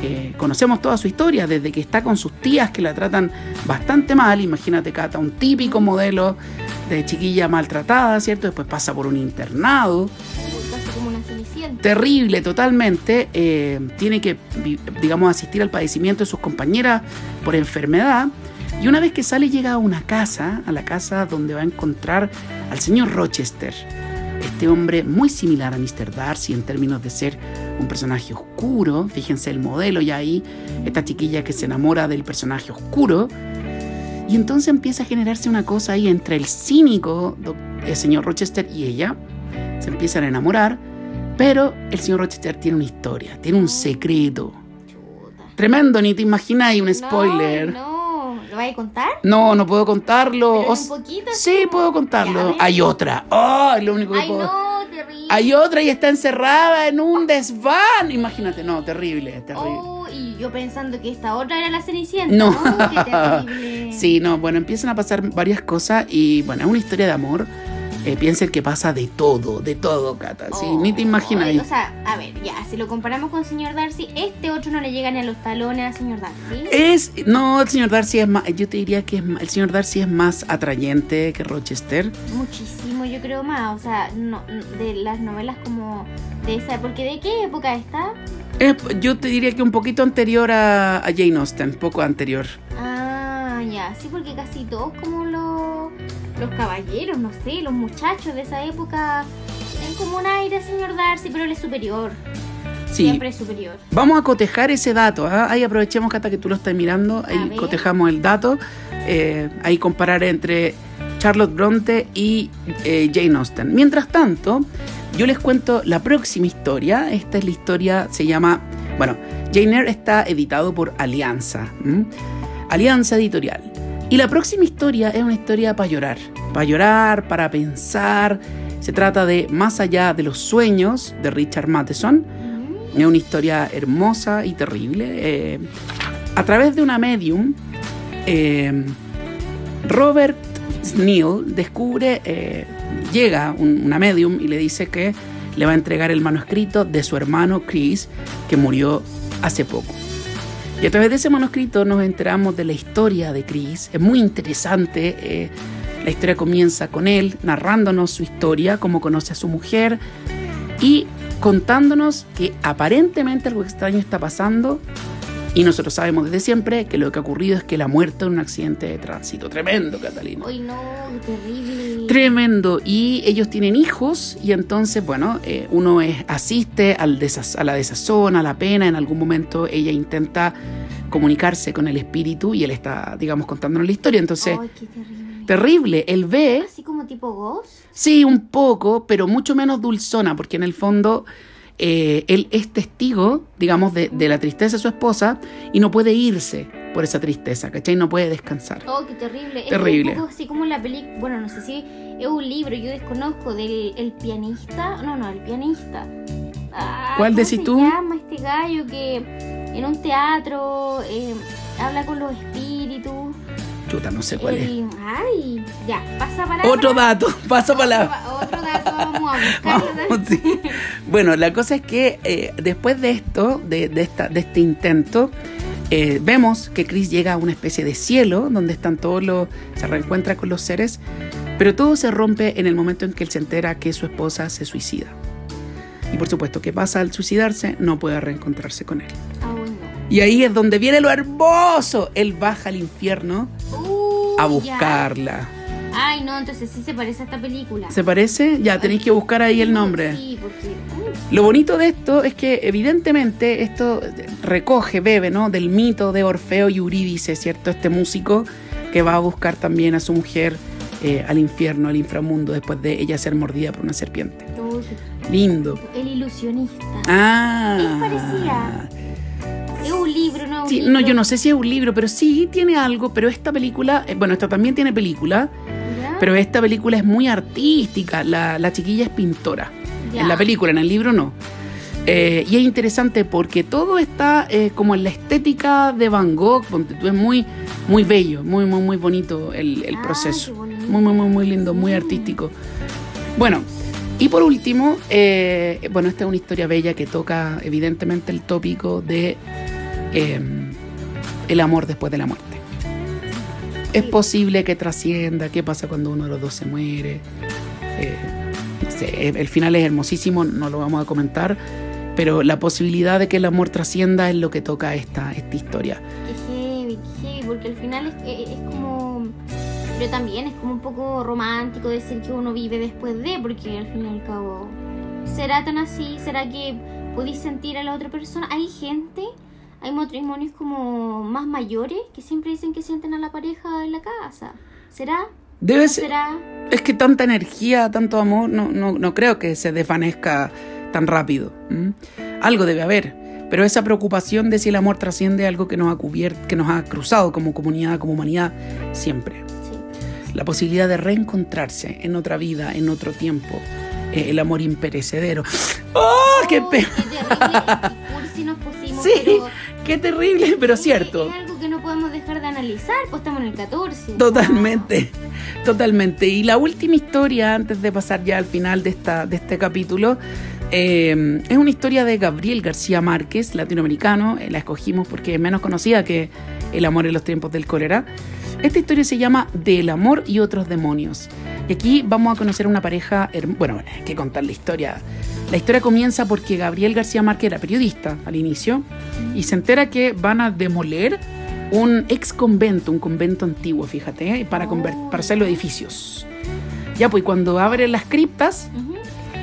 que conocemos toda su historia, desde que está con sus tías que la tratan bastante mal, imagínate Cata, un típico modelo de chiquilla maltratada, ¿cierto? Después pasa por un internado, como una terrible totalmente, eh, tiene que, digamos, asistir al padecimiento de sus compañeras por enfermedad, y una vez que sale llega a una casa, a la casa donde va a encontrar al señor Rochester, este hombre muy similar a Mr. Darcy en términos de ser un personaje oscuro, fíjense el modelo y ahí, esta chiquilla que se enamora del personaje oscuro, y entonces empieza a generarse una cosa ahí entre el cínico, el señor Rochester y ella, se empiezan a enamorar, pero el señor Rochester tiene una historia, tiene un secreto. Tremendo, ni te imagináis un spoiler. No, no. ¿Lo vais a contar? No, no puedo contarlo. Pero un poquito. sí, puedo contarlo. Hay otra. Oh, es lo único que Ay, puedo. no, terrible. Hay otra y está encerrada en un desván. Imagínate, no, terrible, terrible. Oh, y yo pensando que esta otra era la Cenicienta. No. Oh, qué [LAUGHS] terrible. Sí, no, bueno, empiezan a pasar varias cosas y bueno, es una historia de amor. Eh, piensen que pasa de todo, de todo, Cata. Sí, ni te imaginas. Oh, O sea, a ver, ya, si lo comparamos con señor Darcy, este otro no le llega ni a los talones al señor Darcy. Es, no, el señor Darcy es más, yo te diría que es más- el señor Darcy es más atrayente que Rochester. Muchísimo, yo creo más. O sea, no, de las novelas como de esa. Porque ¿de qué época está? Es- yo te diría que un poquito anterior a, a Jane Austen, poco anterior. Ah, ya, sí, porque casi todos como los, los caballeros, no sé, los muchachos de esa época tienen como un aire señor Darcy, pero él es superior. Sí. Siempre es superior. Vamos a cotejar ese dato. ¿ah? Ahí aprovechemos, Cata, que tú lo estás mirando. A Ahí ver. cotejamos el dato. Eh, ahí comparar entre Charlotte Bronte y eh, Jane Austen. Mientras tanto, yo les cuento la próxima historia. Esta es la historia, se llama. Bueno, Jane Eyre está editado por Alianza. ¿m? Alianza Editorial. Y la próxima historia es una historia para llorar. Para llorar, para pensar. Se trata de Más allá de los sueños de Richard Matheson. Mm, Es una historia hermosa y terrible. Eh, a través de una medium, eh, Robert Neal descubre, eh, llega un- una medium y le dice que le va a entregar el manuscrito de su hermano Chris, que murió hace poco. Y a través de ese manuscrito nos enteramos de la historia de Chris. Es muy interesante. eh, la historia comienza con él narrándonos su historia, cómo conoce a su mujer y contándonos que aparentemente algo extraño está pasando. Y nosotros sabemos desde siempre que lo que ha ocurrido es que él ha muerto en un accidente de tránsito. Tremendo, Catalina. Uy, no, terrible. Tremendo. Y ellos tienen hijos y entonces, bueno, eh, uno es, asiste al a la desazón, a la pena. En algún momento ella intenta comunicarse con el espíritu y él está, digamos, contándonos la historia. Entonces, Ay, qué terrible. terrible. Él ve, Así como tipo Ghost. sí, un poco, pero mucho menos dulzona, porque en el fondo eh, él es testigo, digamos, de, de la tristeza de su esposa y no puede irse por esa tristeza, ¿cachai? No puede descansar. Oh, qué terrible. Es Terrible. un poco así como la película. Bueno, no sé si es un libro, yo desconozco, del el pianista. No, no, el pianista. Ah, ¿Cuál ¿cómo decís se tú? llama este gallo que en un teatro eh, habla con los espíritus? No sé cuál es. Ay, ya, pasa para Otro dato, [LAUGHS] pasa para la... Otro dato, vamos a. [LAUGHS] Vamos, sí. Bueno, la cosa es que eh, después de esto, de, de esta, de este intento, eh, vemos que Chris llega a una especie de cielo donde están todos los. se reencuentra con los seres, pero todo se rompe en el momento en que él se entera que su esposa se suicida. Y por supuesto, ¿qué pasa al suicidarse? No puede reencontrarse con él. Ah. Y ahí es donde viene lo hermoso. Él baja al infierno Uh, a buscarla. Ay, no, entonces sí se parece a esta película. ¿Se parece? Ya, tenéis que buscar ahí el nombre. Sí, porque. uh, Lo bonito de esto es que evidentemente esto recoge, bebe, ¿no? Del mito de Orfeo y Eurídice, ¿cierto? Este músico que va a buscar también a su mujer eh, al infierno, al inframundo, después de ella ser mordida por una serpiente. Lindo. El ilusionista. Ah. Es parecida. Es un libro, ¿no? Un Sí, libro. no, yo no sé si es un libro, pero sí tiene algo, pero esta película, eh, bueno, esta también tiene película, ¿Ya? pero esta película es muy artística, la, la chiquilla es pintora. Ya. En la película, en el libro no. Eh, y es interesante porque todo está eh, como en la estética de Van Gogh, tú, es muy, muy bello, muy, muy, muy bonito el, el Ah, proceso. Muy, muy, muy, muy lindo, muy artístico. Bueno, y por último, eh, bueno, esta es una historia bella que toca evidentemente el tópico de eh, el amor después de la muerte. Es Sí. posible que trascienda, qué pasa cuando uno de los dos se muere. Eh, no sé, el final es hermosísimo, no lo vamos a comentar, pero la posibilidad de que el amor trascienda es lo que toca esta, esta historia. Qué heavy, porque al final es, es- como. Pero también es como un poco romántico decir que uno vive después de, porque al fin y al cabo. ¿Será tan así? ¿Será que podéis sentir a la otra persona? Hay gente, hay matrimonios como más mayores que siempre dicen que sienten a la pareja en la casa. ¿Será? Debe ¿No ser, será? es que tanta energía, tanto amor, no, no, no creo que se desvanezca tan rápido. Algo debe haber. Pero esa preocupación de si el amor trasciende algo que nos ha cubierto, que nos ha cruzado como comunidad, como humanidad, siempre. Sí. La posibilidad de reencontrarse en otra vida, en otro tiempo, el amor imperecedero. ¡Oh, qué Oh, pena! terrible, qué pusimos, Sí, pero qué terrible, pero cierto. Es algo que no podemos dejar de analizar, pues estamos en el 14. Totalmente, totalmente. Y la última historia, antes de pasar ya al final de, esta, de este capítulo, eh, es una historia de Gabriel García Márquez, latinoamericano. Eh, la escogimos porque es menos conocida que El amor en los tiempos del cólera. Esta historia se llama Del amor y otros demonios. Y aquí vamos a conocer una pareja, bueno, hay que contar la historia. La historia comienza porque Gabriel García Márquez era periodista al inicio y se entera que van a demoler un ex convento, un convento antiguo, fíjate, ¿eh? para, para hacerlo edificios. Ya, pues cuando abren las criptas.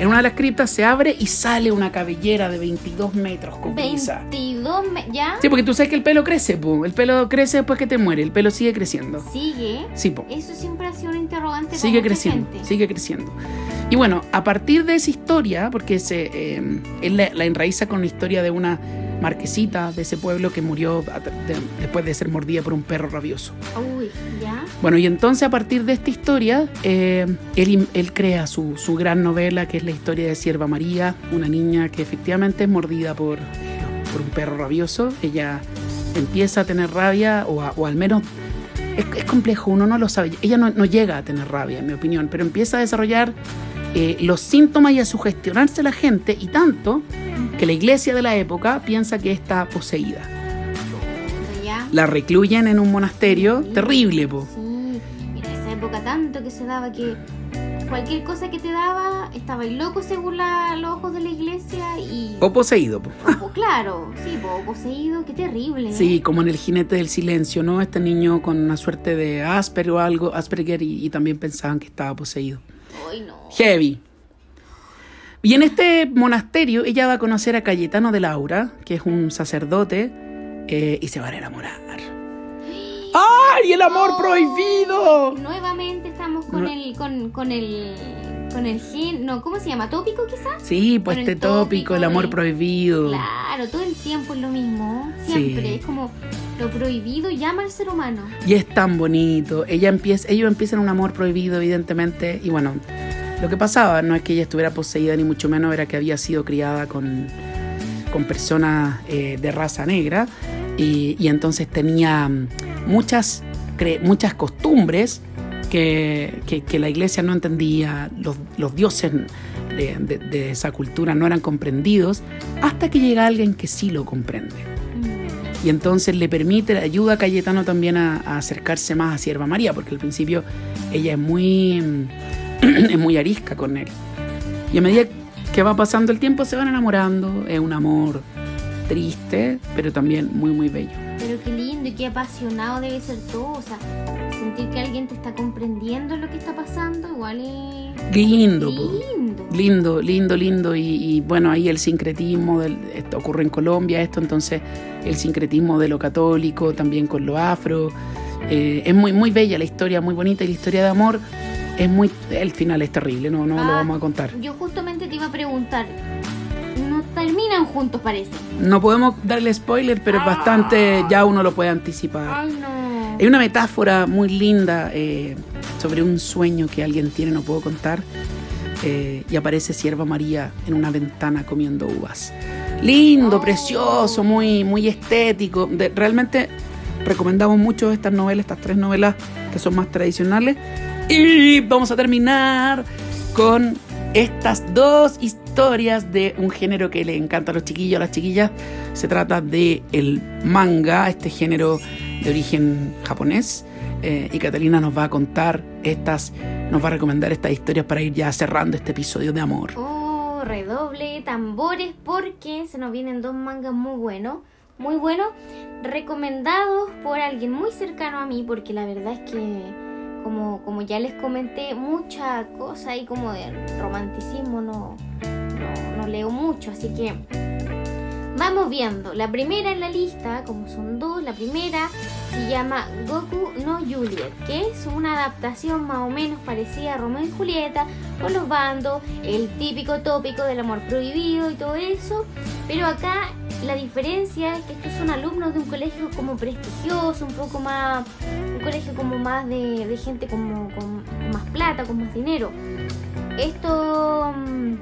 En una de las criptas se abre y sale una cabellera de 22 metros con brisa. 22, me- ¿ya? Sí, porque tú sabes que el pelo crece, po. el pelo crece después que te muere, el pelo sigue creciendo. Sigue. Sí, po. Eso siempre ha sido un interrogante. para sigue creciendo, gente. sigue creciendo. Y bueno, a partir de esa historia, porque se, eh, él la, la enraiza con la historia de una marquesita de ese pueblo que murió de- después de ser mordida por un perro rabioso. Uy, ¿ya? Bueno, y entonces a partir de esta historia, eh, él, él crea su, su gran novela, que es la historia de Sierva María, una niña que efectivamente es mordida por, por un perro rabioso. Ella empieza a tener rabia, o, a- o al menos es, es complejo, uno no lo sabe. Ella no, no llega a tener rabia, en mi opinión, pero empieza a desarrollar eh, los síntomas y a sugestionarse a la gente, y tanto que la iglesia de la época piensa que está poseída. ¿Ya? La recluyen en un monasterio, Sí. terrible, po. Sí, mira, esa época tanto que se daba que cualquier cosa que te daba estaba loco según la- los ojos de la iglesia y. O poseído, po. o- claro, sí, po, poseído, qué terrible. Sí, como en el jinete del silencio, ¿no? Este niño con una suerte de Asperger o algo, Asperger, y, y también pensaban que estaba poseído. Ay, no. Heavy. Y en este monasterio ella va a conocer a Cayetano de Laura, que es un sacerdote, eh, y se van a enamorar. ¡Ay, el amor prohibido! Nuevamente estamos con No. el. con, con el. con el gen. No, ¿cómo se llama? ¿Tópico quizás? Sí, pues este tópico, tópico el amor prohibido. Claro, todo el tiempo es lo mismo. Siempre. Sí. Es como lo prohibido llama al ser humano. Y es tan bonito. Ella empieza, ellos empiezan un amor prohibido, evidentemente. Y bueno, lo que pasaba no es que ella estuviera poseída, ni mucho menos era que había sido criada con, con personas eh, de raza negra. Y, entonces tenía mm, muchas, cre- muchas costumbres que, que- la iglesia no entendía, los, los dioses de, de- esa cultura no eran comprendidos, hasta que llega alguien que sí lo comprende Mm. y entonces le permite, ayuda a Cayetano también a, a acercarse más a Sierva María, porque al principio ella es muy, [CLEARS THROAT] es muy arisca con él. Y a medida que va pasando el tiempo se van enamorando, es un amor triste, pero también muy, muy bello. Pero qué lindo y qué apasionado debe ser todo. O sea, sentir que alguien te está comprendiendo lo que está pasando, igual es Lindo, lindo. lindo, lindo, lindo. Y, y, bueno, ahí el sincretismo, del, esto ocurre en Colombia, esto entonces el sincretismo de lo católico, también con lo afro. Eh, es muy, muy bella la historia, muy bonita y la historia de amor es muy... El final es terrible, no, no lo Ah, vamos a contar. Yo justamente te iba a preguntar. No terminan juntos, parece. No podemos darle spoiler, pero es bastante, ya uno lo puede anticipar. Ay, no. Hay una metáfora muy linda eh, sobre un sueño que alguien tiene, no puedo contar, eh, y aparece Sierva María en una ventana comiendo uvas. Lindo, Oh. precioso, muy, muy estético. De- realmente recomendamos mucho estas novelas, estas tres novelas que son más tradicionales. Y vamos a terminar con estas dos historias de un género que le encanta a los chiquillos, a las chiquillas. Se trata de el manga, este género de origen japonés. Eh, y Catalina nos va a contar estas, nos va a recomendar estas historias para ir ya cerrando este episodio de amor. Oh, redoble, tambores, porque se nos vienen dos mangas muy buenos. Muy buenos, recomendados por alguien muy cercano a mí, porque la verdad es que, como, como ya les comenté, mucha cosa ahí como de romanticismo no, no, no leo mucho, así que vamos viendo. La primera en la lista, como son dos, la primera se llama Goku no Juliet, que es una adaptación más o menos parecida a Romeo y Julieta, con los bandos, el típico tópico del amor prohibido y todo eso, pero acá la diferencia es que estos son alumnos de un colegio como prestigioso, un poco más, un colegio como más de, gente como, con más plata, con más dinero. Esto mm,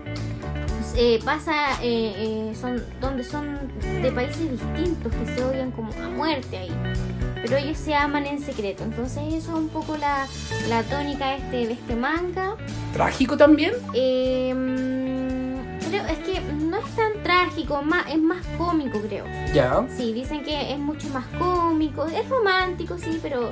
eh, pasa eh, eh, son donde son de países distintos que se odian como a muerte ahí. Pero ellos se aman en secreto. Entonces eso es un poco la, la tónica este, de este manga. Trágico también creo es que no es tan trágico más, es más cómico creo. Ya. Sí dicen que es mucho más cómico. Es romántico sí pero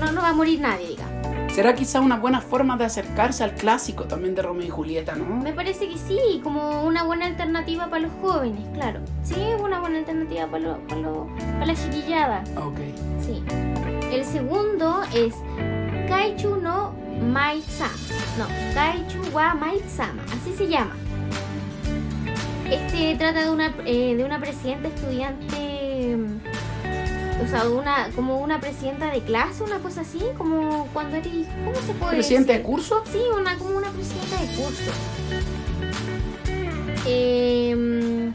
no, no va a morir nadie digamos será quizá una buena forma de acercarse al clásico también de Romeo y Julieta, ¿no? Me parece que sí, como una buena alternativa para los jóvenes, claro. Sí, una buena alternativa para, lo- para, lo- para la chiquillada. Ok. Sí. El segundo es Kaichu no Maid-sama. No, Kaichu wa Maid-sama, así se llama. Este trata de una, eh, de una presidenta estudiante, o sea, una, como una presidenta de clase, una cosa así, como cuando eres, ¿cómo se puede ¿Presidente de curso? Sí, una, como una presidenta de curso. Em,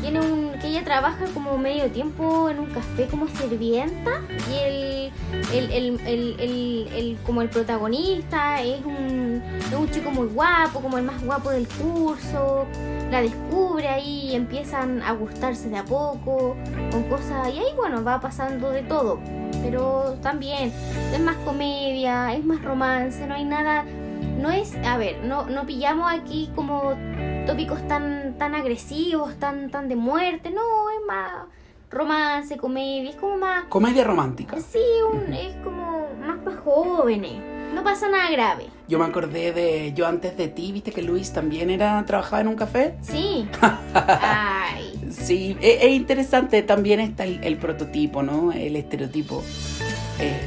tiene un, que ella trabaja como medio tiempo en un café como sirvienta y el, el, el, el- como el protagonista es un, un chico muy guapo, como el más guapo del curso, la descubre ahí empiezan a gustarse de a poco con cosas y ahí bueno va pasando de todo, pero también es más comedia, es más romance, no hay nada, no es, a ver, no, no pillamos aquí como tópicos tan, tan agresivos, tan, tan de muerte, no, es más romance, comedia, es como más, Comedia romántica. sí, un- es como más para jóvenes, no pasa nada grave, Yo me acordé de Yo antes de ti, viste que Luis también era trabajaba en un café. sí, [LAUGHS] ay, Sí, es, es interesante también está el, el prototipo, ¿no? El estereotipo. Eh,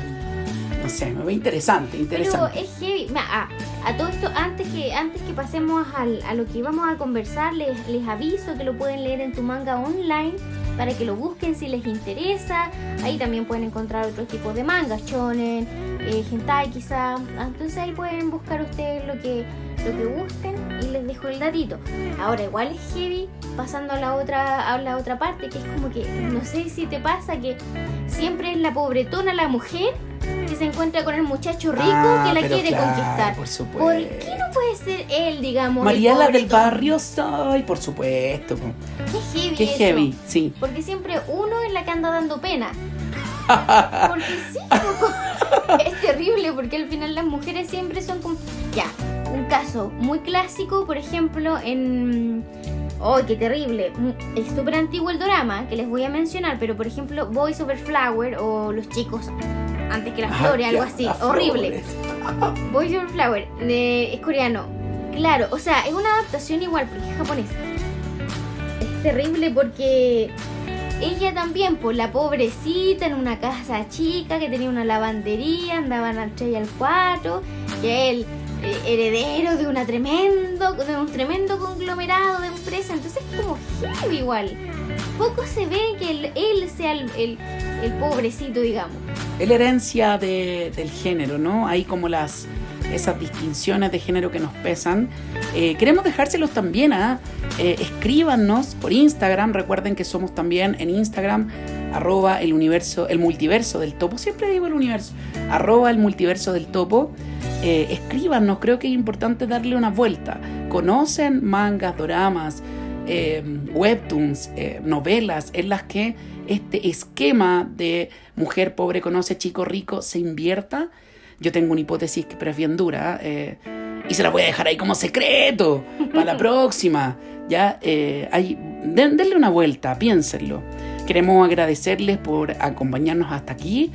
no sé, me ve interesante, pero interesante. es heavy, a, a todo esto, antes que, antes que pasemos al- a lo que vamos a conversar, les, les aviso que lo pueden leer en tu manga online para que lo busquen si les interesa. Ahí también pueden encontrar otros tipos de mangas, shonen, eh, hentai quizá. Entonces ahí pueden buscar ustedes lo que, lo que gusten y les dejo el datito. Ahora igual es heavy pasando a la otra, a la otra parte, que es como que, no sé si te pasa que siempre es la pobretona la mujer se encuentra con el muchacho rico Ah, que la quiere claro, conquistar. Por supuesto. ¿Por qué no puede ser él, digamos? el Mariela del barrio soy, por supuesto. Qué heavy. Qué eso. heavy, sí. Porque siempre uno es la que anda dando pena. [LAUGHS] Porque sí, [LAUGHS] es terrible porque al final las mujeres siempre son como... Ya, un caso muy clásico, por ejemplo, en... ¡Oh, qué terrible! Es súper antiguo el drama que les voy a mencionar, pero por ejemplo, Boys Over Flower o Los chicos antes que las flores, [LAUGHS] Ah, algo así. Horrible. Boys Over Flower, de, es coreano. Claro, o sea, es una adaptación igual porque es japonés. Es terrible porque ella también, pues la pobrecita en una casa chica que tenía una lavandería, andaban al 3 y al 4, que él eh, heredero de una tremendo, de un tremendo conglomerado de empresas, entonces es como heavy igual. Poco se ve que él, sea el, pobrecito, digamos. Es la herencia de- del género, ¿no? Hay como las esas distinciones de género que nos pesan. Eh, queremos dejárselos también a escríbanos por Instagram. Recuerden que somos también en Instagram arroba el universo, el multiverso del topo. Siempre digo el universo. Arroba el multiverso del topo. Eh, escríbanos, creo que es importante darle una vuelta. ¿Conocen mangas, doramas, eh, webtoons, eh, novelas en las que este esquema de mujer pobre conoce chico rico se invierta? Yo tengo una hipótesis que pero es bien dura eh, y se la voy a dejar ahí como secreto para la [LAUGHS] próxima. Ya, hay, den- denle una vuelta, piénsenlo. Queremos agradecerles por acompañarnos hasta aquí.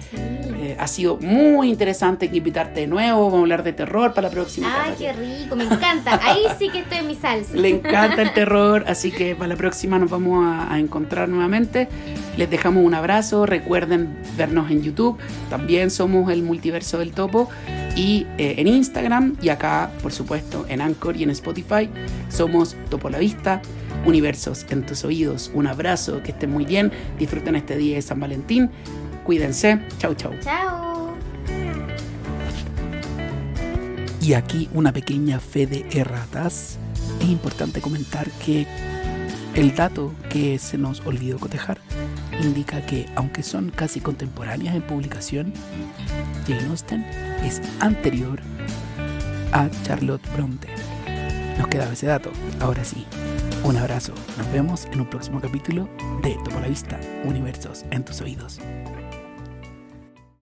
Eh, ha sido muy interesante invitarte de nuevo. Vamos a hablar de terror para la próxima. Ay, qué rico, me encanta. Ahí sí que estoy en mi salsa. Le encanta el terror, así que para la próxima nos vamos a, a encontrar nuevamente. Les dejamos un abrazo, recuerden vernos en YouTube, también somos el multiverso del topo, y eh, en Instagram, y acá, por supuesto, en Anchor y en Spotify, somos Topo la Vista, Universos en tus oídos. Un abrazo, que estén muy bien, disfruten este día de San Valentín, cuídense, chau chau. Chao. Y aquí una pequeña fe de erratas. Es importante comentar que el dato que se nos olvidó cotejar indica que, aunque son casi contemporáneas en publicación, Jane Austen es anterior a Charlotte Bronte. Nos quedaba ese dato. Ahora sí, un abrazo. Nos vemos en un próximo capítulo de Topo la Vista, Universos en tus oídos.